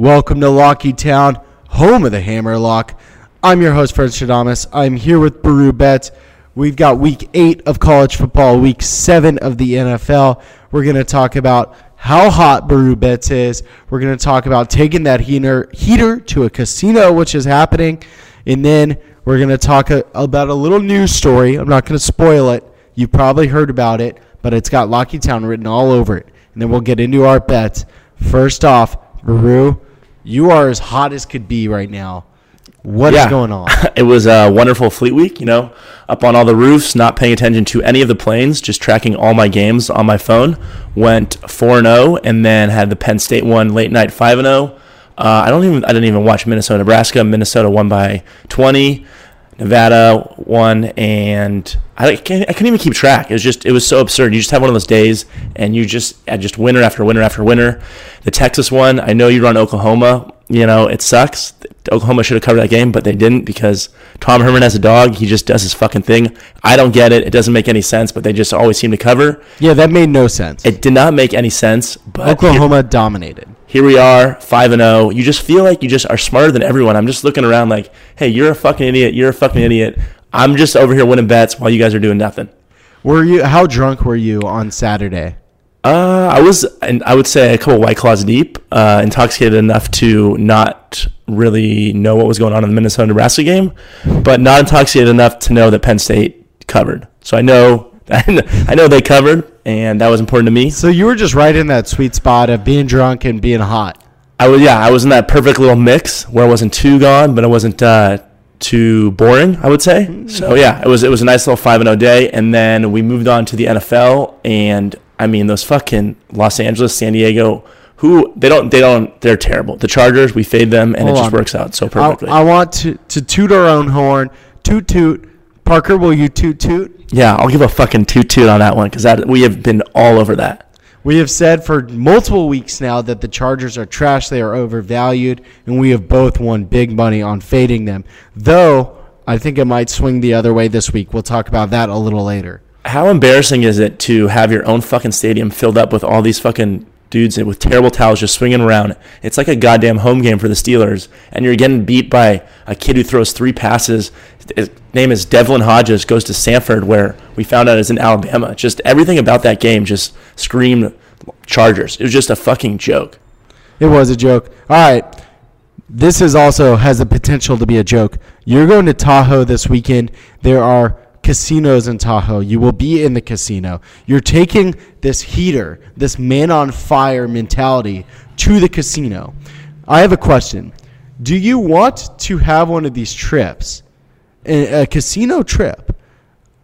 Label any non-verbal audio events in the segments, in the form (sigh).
Welcome to Lockheed Town, home of the Hammerlock. I'm your host, Vernstradamus. I'm here with BaruhBets. We've got week eight of college football, week seven of the NFL. We're going to talk about how hot BaruhBets is. We're going to talk about taking that heater, heater to a casino, which is happening. And then we're going to talk a, about a little news story. I'm not going to spoil it. You've probably heard about it, but it's got Lockheed Town written all over it. And then we'll get into our bets. First off, Baru, you are as hot as could be right now. What is Yeah. going on? (laughs) it was a wonderful Fleet Week, you know, up on all the roofs, not paying attention to any of the planes, just tracking all my games on my phone. Went 4 0 and then had the Penn State one late night 5 0. Uh, I don't even I didn't even watch Minnesota Nebraska. Minnesota won by 20. Nevada won, and I can't, I couldn't even keep track. It was just it was so absurd. You just have one of those days, and you just had just winner after winner after winner. The Texas one, I know you run Oklahoma. You know it sucks. Oklahoma should have covered that game, but they didn't because Tom Herman has a dog. He just does his fucking thing. I don't get it. It doesn't make any sense, but they just always seem to cover. yeah, that made no sense. It did not make any sense. But Oklahoma dominated. Here we are, five and zero. You just feel like you just are smarter than everyone. I'm just looking around like, hey, you're a fucking idiot. You're a fucking idiot. I'm just over here winning bets while you guys are doing nothing. Were you? How drunk were you on Saturday? Uh, I was, and I would say a couple white claws deep, uh, intoxicated enough to not really know what was going on in the Minnesota Nebraska game, but not intoxicated enough to know that Penn State covered. So I know, (laughs) I know they covered, and that was important to me. So you were just right in that sweet spot of being drunk and being hot. I was yeah, I was in that perfect little mix where I wasn't too gone, but I wasn't uh, too boring. I would say. So yeah, it was it was a nice little five and zero day, and then we moved on to the NFL, and I mean those fucking Los Angeles, San Diego, who they don't they don't they're terrible. The Chargers, we fade them, and Hold it just on. works out so I, perfectly. I want to, to toot our own horn. Toot toot. Parker, will you toot toot? yeah, I'll give a fucking toot toot on that one because that we have been all over that. We have said for multiple weeks now that the Chargers are trash. They are overvalued, and we have both won big money on fading them. Though I think it might swing the other way this week. We'll talk about that a little later. How embarrassing is it to have your own fucking stadium filled up with all these fucking dudes with terrible towels just swinging around? It's like a goddamn home game for the Steelers, and you're getting beat by a kid who throws three passes. His name is Devlin Hodges, goes to Samford, where we found out is in Alabama. Just everything about that game just screamed Chargers. It was just a fucking joke. It was a joke. All right. This is also has the potential to be a joke. You're going to Tahoe this weekend. There are casinos in Tahoe. You will be in the casino. You're taking this heater, this man on fire mentality to the casino. I have a question. Do you want to have one of these trips, a, casino trip,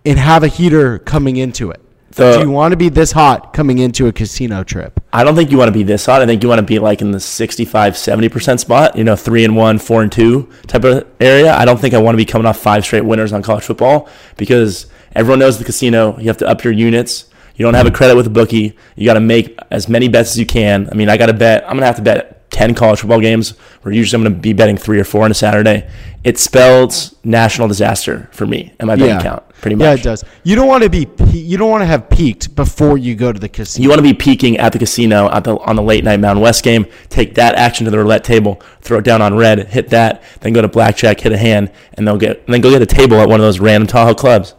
and have a heater coming into it? The- Do you want to be this hot coming into a casino trip? I don't think you want to be this hot. I think you want to be like in the 65, 70% spot, you know, three and one, four and two type of area. I don't think I want to be coming off five straight winners on college football because everyone knows the casino. You have to up your units. You don't have a credit with a bookie. You got to make as many bets as you can. I mean, I got to bet, I'm going to have to bet 10 college football games where usually I'm going to be betting three or four on a Saturday. It spells national disaster for me and my bank account, pretty much. Yeah, it does. You don't want to be. pe- You don't want to have peaked before you go to the casino. You want to be peaking at the casino at the, on the late night Mountain West game. Take that action to the roulette table, throw it down on red, hit that, then go to blackjack, hit a hand, and they'll get and then go get a table at one of those random Tahoe clubs.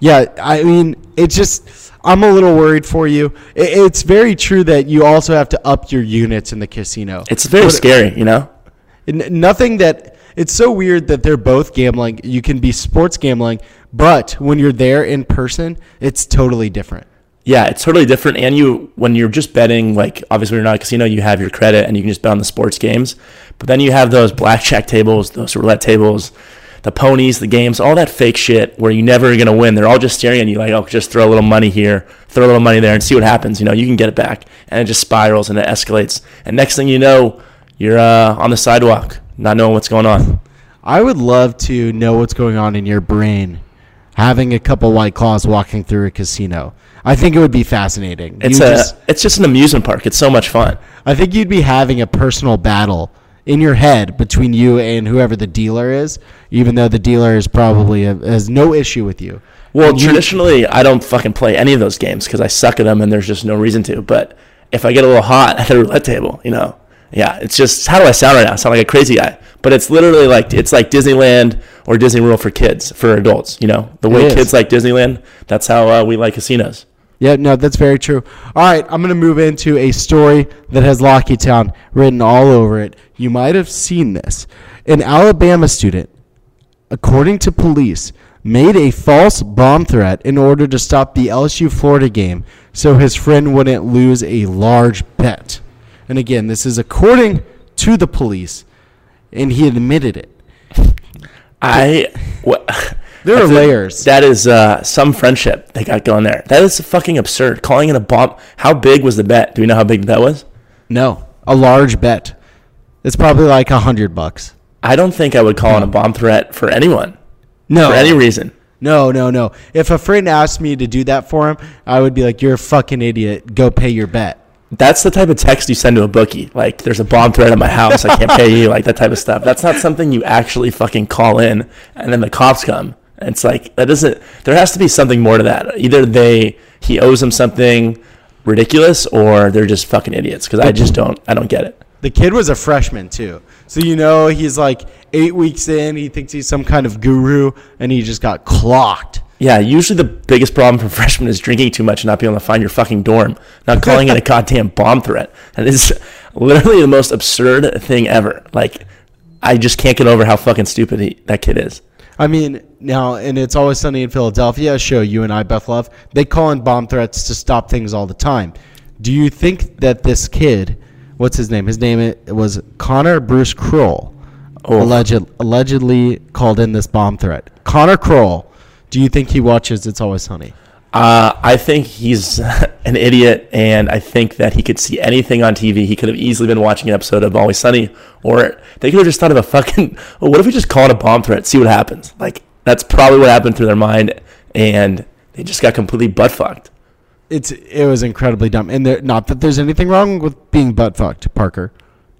yeah, I mean, it just. I'm a little worried for you. It's very true that you also have to up your units in the casino. It's very What- scary, you know. Nothing that. It's so weird that they're both gambling. You can be sports gambling, but when you're there in person, it's totally different. Yeah, it's totally different. And you, when you're just betting, like obviously you're not a casino, you have your credit and you can just bet on the sports games. But then you have those blackjack tables, those roulette tables, the ponies, the games, all that fake shit where you never are gonna win. They're all just staring at you like, oh, just throw a little money here, throw a little money there, and see what happens. You know, you can get it back, and it just spirals and it escalates. And next thing you know, you're uh, on the sidewalk, not knowing what's going on. I would love to know what's going on in your brain having a couple white claws walking through a casino. I think it would be fascinating. It's You a, just- it's just an amusement park. It's so much fun. I think you'd be having a personal battle in your head between you and whoever the dealer is, even though the dealer is probably has no issue with you. Well, And you- traditionally, I don't fucking play any of those games because I suck at them and there's just no reason to. But if I get a little hot (laughs) at the roulette table, you know, Yeah, it's just how do I sound right now? I sound like a crazy guy. But it's literally like it's like Disneyland or Disney World for kids, for adults. You know, the way kids like Disneyland, that's how uh, we like casinos. Yeah, no, that's very true. All right, I'm going to move into a story that has Lockheed Town written all over it. You might have seen this. An Alabama student, according to police, made a false bomb threat in order to stop the LSU Florida game so his friend wouldn't lose a large bet. And again, this is according to the police, and he admitted it. I what There are That's a- layers. That is uh, some friendship they got going there. That is fucking absurd. Calling it a bomb. How big was the bet? Do we know how big that was? no, a large bet. It's probably like a hundred bucks. I don't think I would call it a bomb threat for anyone No, for any reason. No, no, no. If a friend asked me to do that for him, I would be like, "You're a fucking idiot. Go pay your bet." That's the type of text you send to a bookie. Like, there's a bomb threat at my house. I can't pay you. Like that type of stuff. That's not something you actually fucking call in, and then the cops come. It's like that doesn't. There has to be something more to that. Either they he owes them something ridiculous, or they're just fucking idiots. Because I just don't. I don't get it. The kid was a freshman too, so you know he's like eight weeks in. He thinks he's some kind of guru, and he just got clocked. Yeah, usually the biggest problem for (laughs) freshmen is drinking too much and not being able to find your fucking dorm, not calling it a (laughs) goddamn bomb threat. And it's literally the most absurd thing ever. Like, I just can't get over how fucking stupid he, that kid is. I mean, now and it's always sunny in Philadelphia. A show you and I both love. They call in bomb threats to stop things all the time. Do you think that this kid, what's his name? His name it was Connor Bruce Kroll, Oh. alleged, allegedly called in this bomb threat. Connor Kroll. Do you think he watches It's Always Sunny? Uh, I think he's (laughs) an idiot, and I think that he could see anything on TV. He could have easily been watching an episode of Always Sunny, or they could have just thought of a fucking, well, (laughs) what if we just call it a bomb threat, see what happens? Like, that's probably what happened through their mind, and they just got completely butt fucked. It's it was incredibly dumb, and there, not that there's anything wrong with being butt fucked, Parker.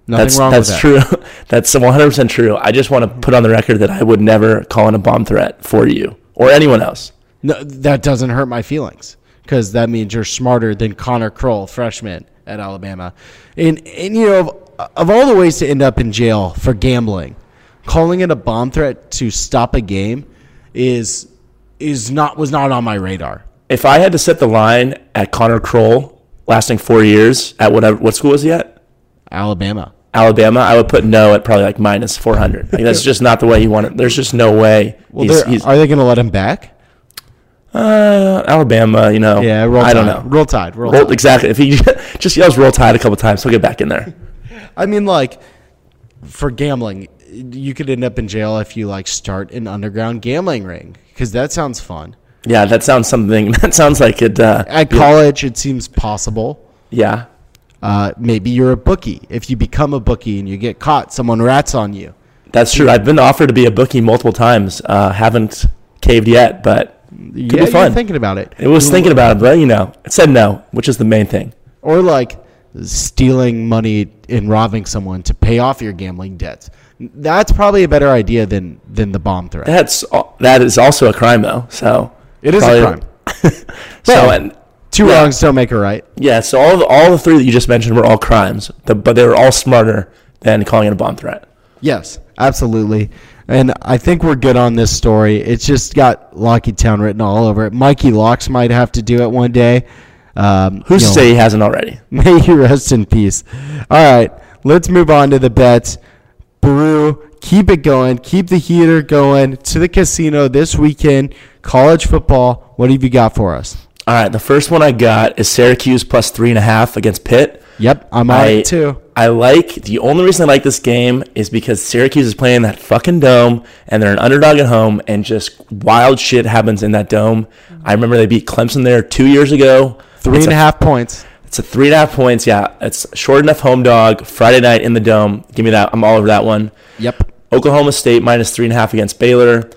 Nothing That's wrong that's with that. true. (laughs) that's 100 percent true. I just want to put on the record that I would never call in a bomb threat for you or anyone else. No, that doesn't hurt my feelings because that means you're smarter than Connor Kroll, freshman at Alabama. And and you know of, of all the ways to end up in jail for gambling, calling it a bomb threat to stop a game is is not was not on my radar. If I had to set the line at Connor Kroll lasting four years at whatever what school was he at? Alabama. Alabama, I would put no at probably like minus 400. Like that's (laughs) just not the way you want it. There's just no way. Well, he's, he's are they going to let him back? Uh, Alabama, you know. Yeah, roll I don't Tide. know. Roll Tide. Roll, Roll, Tide. exactly. If he (laughs) just yells "Roll Tide" a couple times, he'll get back in there. (laughs) I mean, like for gambling, you could end up in jail if you like start an underground gambling ring because that sounds fun. Yeah, that sounds something. (laughs) That sounds like it. Uh, At college, it seems possible. yeah, Uh, maybe you're a bookie. If you become a bookie and you get caught, someone rats on you. that's true. I've been offered to be a bookie multiple times. Uh, haven't caved yet, but yeah, be fun. thinking about it. it was thinking about it. But you know, it said no, which is the main thing. Or like stealing money and robbing someone to pay off your gambling debts. That's probably a better idea than than the bomb threat. That's that is also a crime though. So It is a crime. (laughs) so Well, and Two yeah. wrongs don't make a right. yeah, so all the, all the three that you just mentioned were all crimes, the, but they were all smarter than calling it a bomb threat. Yes, absolutely. And I think we're good on this story. It's just got Lockheed Town written all over it. Mikey Locks might have to do it one day. Um, Who's you to say he hasn't already? (laughs) May he rest in peace. All right, let's move on to the bets. Brew, keep it going. Keep the heater going to the casino this weekend. College football. What have you got for us? All right, the first one I got is Syracuse plus three and a half against Pitt. Yep, I'm on I, it too. I like the only reason I like this game is because Syracuse is playing that fucking dome and they're an underdog at home and just wild shit happens in that dome. I remember they beat Clemson there two years ago. Three It's and a a- half points. It's a three and a half points. Yeah, it's short enough home dog. Friday night in the dome. Give me that. I'm all over that one. Yep. Oklahoma State minus three and a half against Baylor.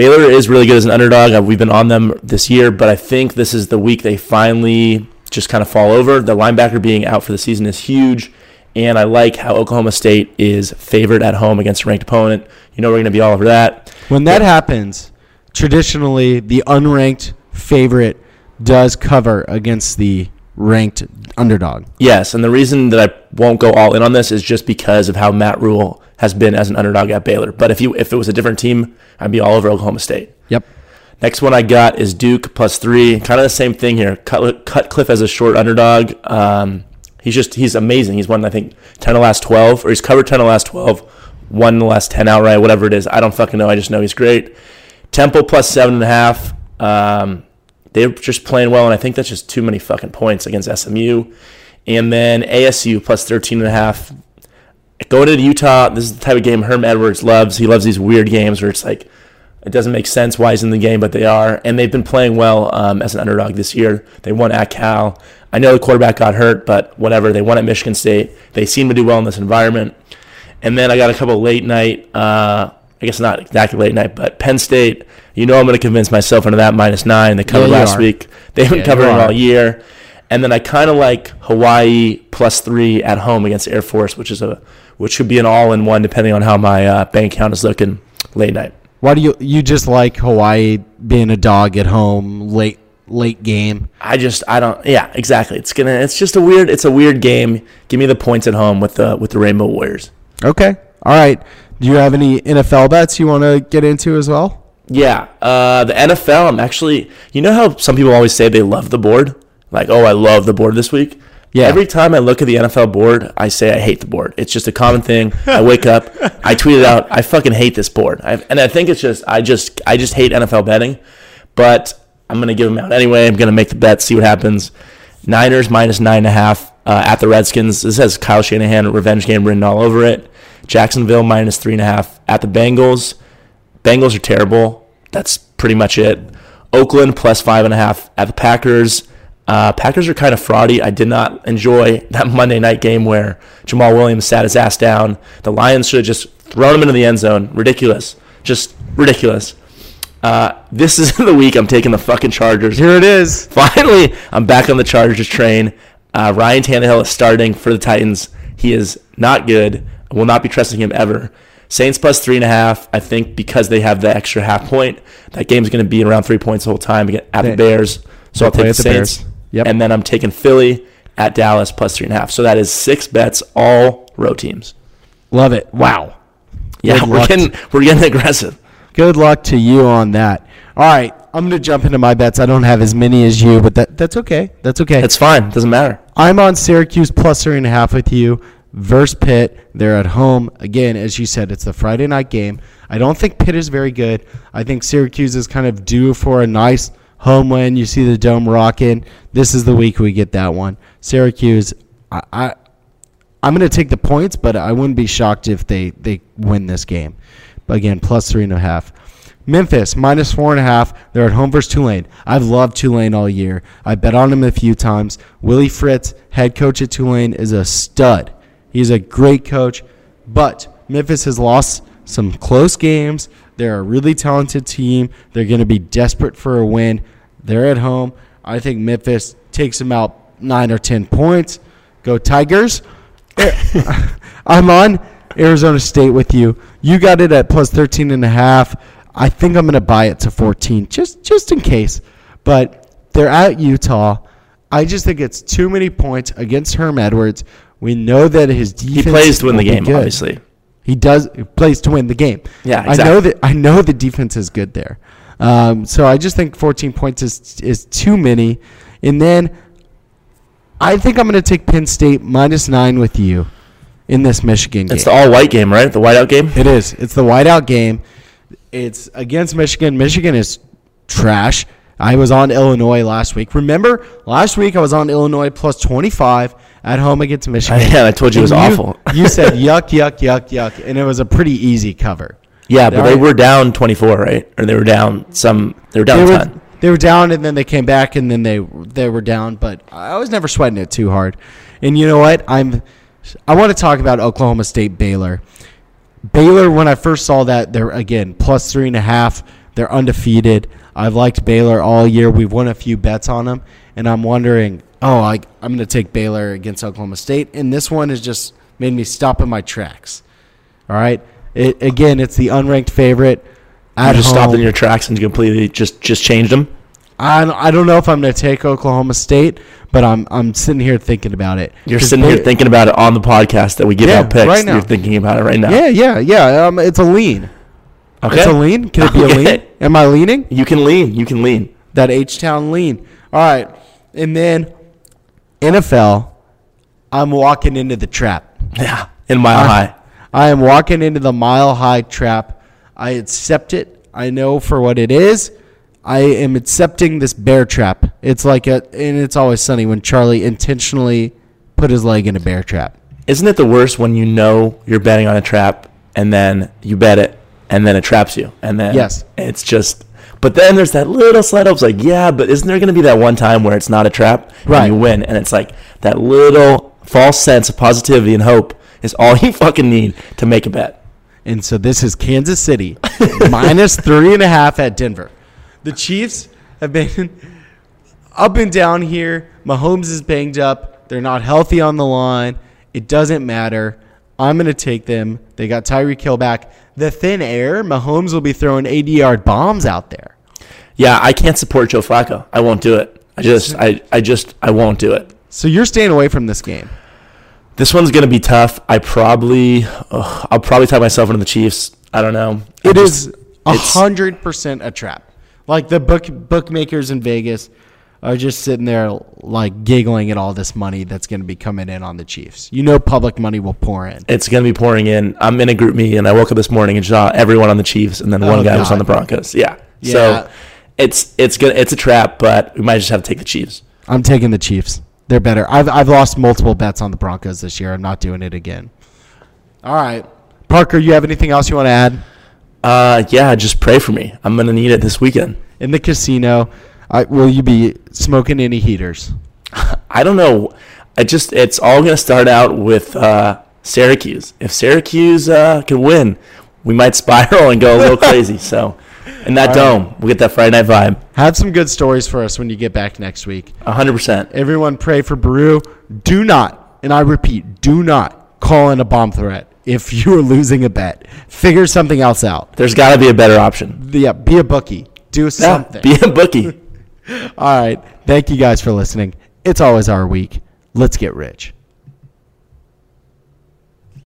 Baylor is really good as an underdog. Uh, We've been on them this year, but I think this is the week they finally just kind of fall over. The linebacker being out for the season is huge, and I like how Oklahoma State is favored at home against a ranked opponent. You know we're going to be all over that. When that happens, traditionally the unranked favorite does cover against the ranked underdog. Yes, and the reason that I won't go all in on this is just because of how Matt Rhule has been as an underdog at Baylor. But if you if it was a different team, I'd be all over Oklahoma State. Yep. Next one I got is Duke plus three. Kind of the same thing here. Cut, Cutcliffe as a short underdog. Um, he's just he's amazing. He's won I think ten of the last twelve, or he's covered ten of the last twelve, won the last ten outright, whatever it is. I don't fucking know. I just know he's great. Temple plus seven and a half. Um, they're just playing well, and I think that's just too many fucking points against SMU. And then ASU plus 13 and a half. Going to Utah, this is the type of game Herm Edwards loves. He loves these weird games where it's like it doesn't make sense why he's in the game, but they are. And they've been playing well um, as an underdog this year. They won at Cal. I know the quarterback got hurt, but whatever. They won at Michigan State. They seem to do well in this environment. And then I got a couple late night, uh, I guess not exactly late night, but Penn State. You know I'm going to convince myself into that minus nine. They covered Yeah, last are. week. They've been Yeah, covering all year. And then I kind of like Hawaii plus three at home against Air Force, which is a which could be an all-in-one depending on how my uh, bank account is looking late night. Why do you you just like Hawaii being a dog at home late late game? I just I don't yeah exactly. It's gonna it's just a weird it's a weird game. Give me the points at home with the with the Rainbow Warriors. Okay. All right. Do you have any NFL bets you want to get into as well? Yeah, uh, the NFL. I'm actually you know how some people always say they love the board, like oh I love the board this week. Yeah. Every time I look at the NFL board, I say I hate the board. It's just a common thing. I wake up, I tweet it out. I fucking hate this board, I, and I think it's just I just I just hate NFL betting. But I'm gonna give them out anyway. I'm gonna make the bet, see what happens. Niners minus nine and a half uh, at the Redskins. This has Kyle Shanahan revenge game written all over it. Jacksonville minus three and a half at the Bengals. Bengals are terrible. That's pretty much it. Oakland plus five and a half at the Packers. Uh, Packers are kind of fraudy. I did not enjoy that Monday night game where Jamaal Williams sat his ass down. The Lions should have just thrown him into the end zone. Ridiculous. Just ridiculous. Uh, this is (laughs) the week I'm taking the fucking Chargers. Here it is. (laughs) Finally, I'm back on the Chargers train. Uh, Ryan Tannehill is starting for the Titans. He is not good. I will not be trusting him ever. Saints plus three and a half. I think because they have the extra half point, that game's going to be around three points the whole time at the Bears. So I'll take the Saints. Bears. Yep. And then I'm taking Philly at Dallas plus three and a half. So that is six bets, all road teams. Love it. Wow. Yeah, Good we're luck. getting we're getting aggressive. Good luck to you on that. All right, I'm gonna jump into my bets. I don't have as many as you, but that that's okay. That's okay. It's fine. Doesn't matter. I'm on Syracuse plus three and a half with you. Versus Pitt, they're at home again. As you said, it's the Friday night game. I don't think Pitt is very good. I think Syracuse is kind of due for a nice home win. You see the dome rocking. This is the week we get that one. Syracuse, I, I I'm going to take the points, but I wouldn't be shocked if they, they win this game. But again, plus three and a half. Memphis, minus four and a half. They're at home versus Tulane. I've loved Tulane all year. I bet on him a few times. Willie Fritz, head coach at Tulane, is a stud. He's a great coach. But Memphis has lost some close games. They're a really talented team. They're going to be desperate for a win. They're at home. I think Memphis takes them out nine or ten points. Go Tigers. Eh, (laughs) I'm on Arizona State with you. You got it at plus 13 and a half. I think I'm going to buy it to 14 just just in case. But they're at Utah. I just think it's too many points against Herm Edwards. We know that his defense He plays to win the game, obviously. He does plays to win the game. Yeah, I know that I know the defense is good there. Um, so I just think 14 points is is too many. And then I think I'm going to take Penn State minus nine with you in this Michigan game. It's the all white game, right? The whiteout game. it is. It's the whiteout game. It's against Michigan. Michigan is trash. I was on Illinois last week. Remember, last week I was on Illinois plus 25 at home against Michigan. (laughs) Yeah, I told you it was And awful. (laughs) you said (laughs) yuck, yuck, yuck, yuck, and it was a pretty easy cover. Yeah, but they were down 24, right? Or they were down some. They were down They were, they were down, and then they came back, and then they they were down. But I was never sweating it too hard. And you know what? I'm I want to talk about Oklahoma State Baylor. Baylor, when I first saw that, they're again plus three and a half. They're undefeated. I've liked Baylor all year. We've won a few bets on them, and I'm wondering, oh, I, I'm going to take Baylor against Oklahoma State, and this one has just made me stop in my tracks. All right, it, again, it's the unranked favorite. You just home. stopped in your tracks and completely just just changed them. I don't, I don't know if I'm going to take Oklahoma State, but I'm I'm sitting here thinking about it. You're sitting here thinking about it on the podcast that we give Yeah, out picks. right now. You're thinking about it right now. Yeah, yeah, yeah. Um, it's a lean. Okay. It's a lean. Can it be a (laughs) lean? Am I leaning? You can lean. You can lean. That H Town lean. All right, and then NFL. I'm walking into the trap. Yeah. In mile high. I am walking into the mile high trap. I accept it. I know for what it is. I am accepting this bear trap. It's like a, and it's always sunny when Charlie intentionally put his leg in a bear trap. Isn't it the worst when you know you're betting on a trap and then you bet it and then it traps you and then Yes. it's just. But then there's that little slight. It's like, yeah, but isn't there going to be that one time where it's not a trap Right. and you win? And it's like that little false sense of positivity and hope is all (laughs) you fucking need to make a bet. And so this is Kansas City (laughs) minus three and a half at Denver. The Chiefs have been (laughs) up and down here. Mahomes is banged up. They're not healthy on the line. It doesn't matter. I'm going to take them. They got Tyreek Hill back. The thin air, Mahomes will be throwing 80 yard bombs out there. Yeah, I can't support Joe Flacco. I won't do it. I just, I, I just, I won't do it. So you're staying away from this game. This one's gonna be tough. I probably, I'll probably tie myself into the Chiefs. I don't know. It just- is a hundred percent a trap. Like the book bookmakers in Vegas are just sitting there like giggling at all this money that's going to be coming in on the Chiefs. You know, public money will pour in. It's gonna be pouring in. I'm in a group meeting, and I woke up this morning and saw everyone on the Chiefs, and then one Oh, guy was on the Broncos. Yeah. Yeah. So it's it's gonna it's a trap, but we might just have to take the Chiefs. I'm taking the Chiefs. They're better. I've I've lost multiple bets on the Broncos this year. I'm not doing it again. All right, Parker, you have anything else you want to add? Uh, yeah, just pray for me. I'm gonna need it this weekend. In the casino, I, will you be smoking any heaters? (laughs) I don't know. I just it's all gonna start out with uh, Syracuse. If Syracuse uh, can win, we might spiral and go a little crazy. So, in that (laughs) All right. dome, we'll get that Friday night vibe. Have some good stories for us when you get back next week. hundred percent. Everyone pray for Baruh. Do not, and I repeat, do not call in a bomb threat if (laughs) you are losing a bet. Figure something else out. There's got to be a better option. Yeah, be a bookie. Do Yeah, something. be a bookie. All right. Thank you guys for listening. It's always our week. Let's get rich.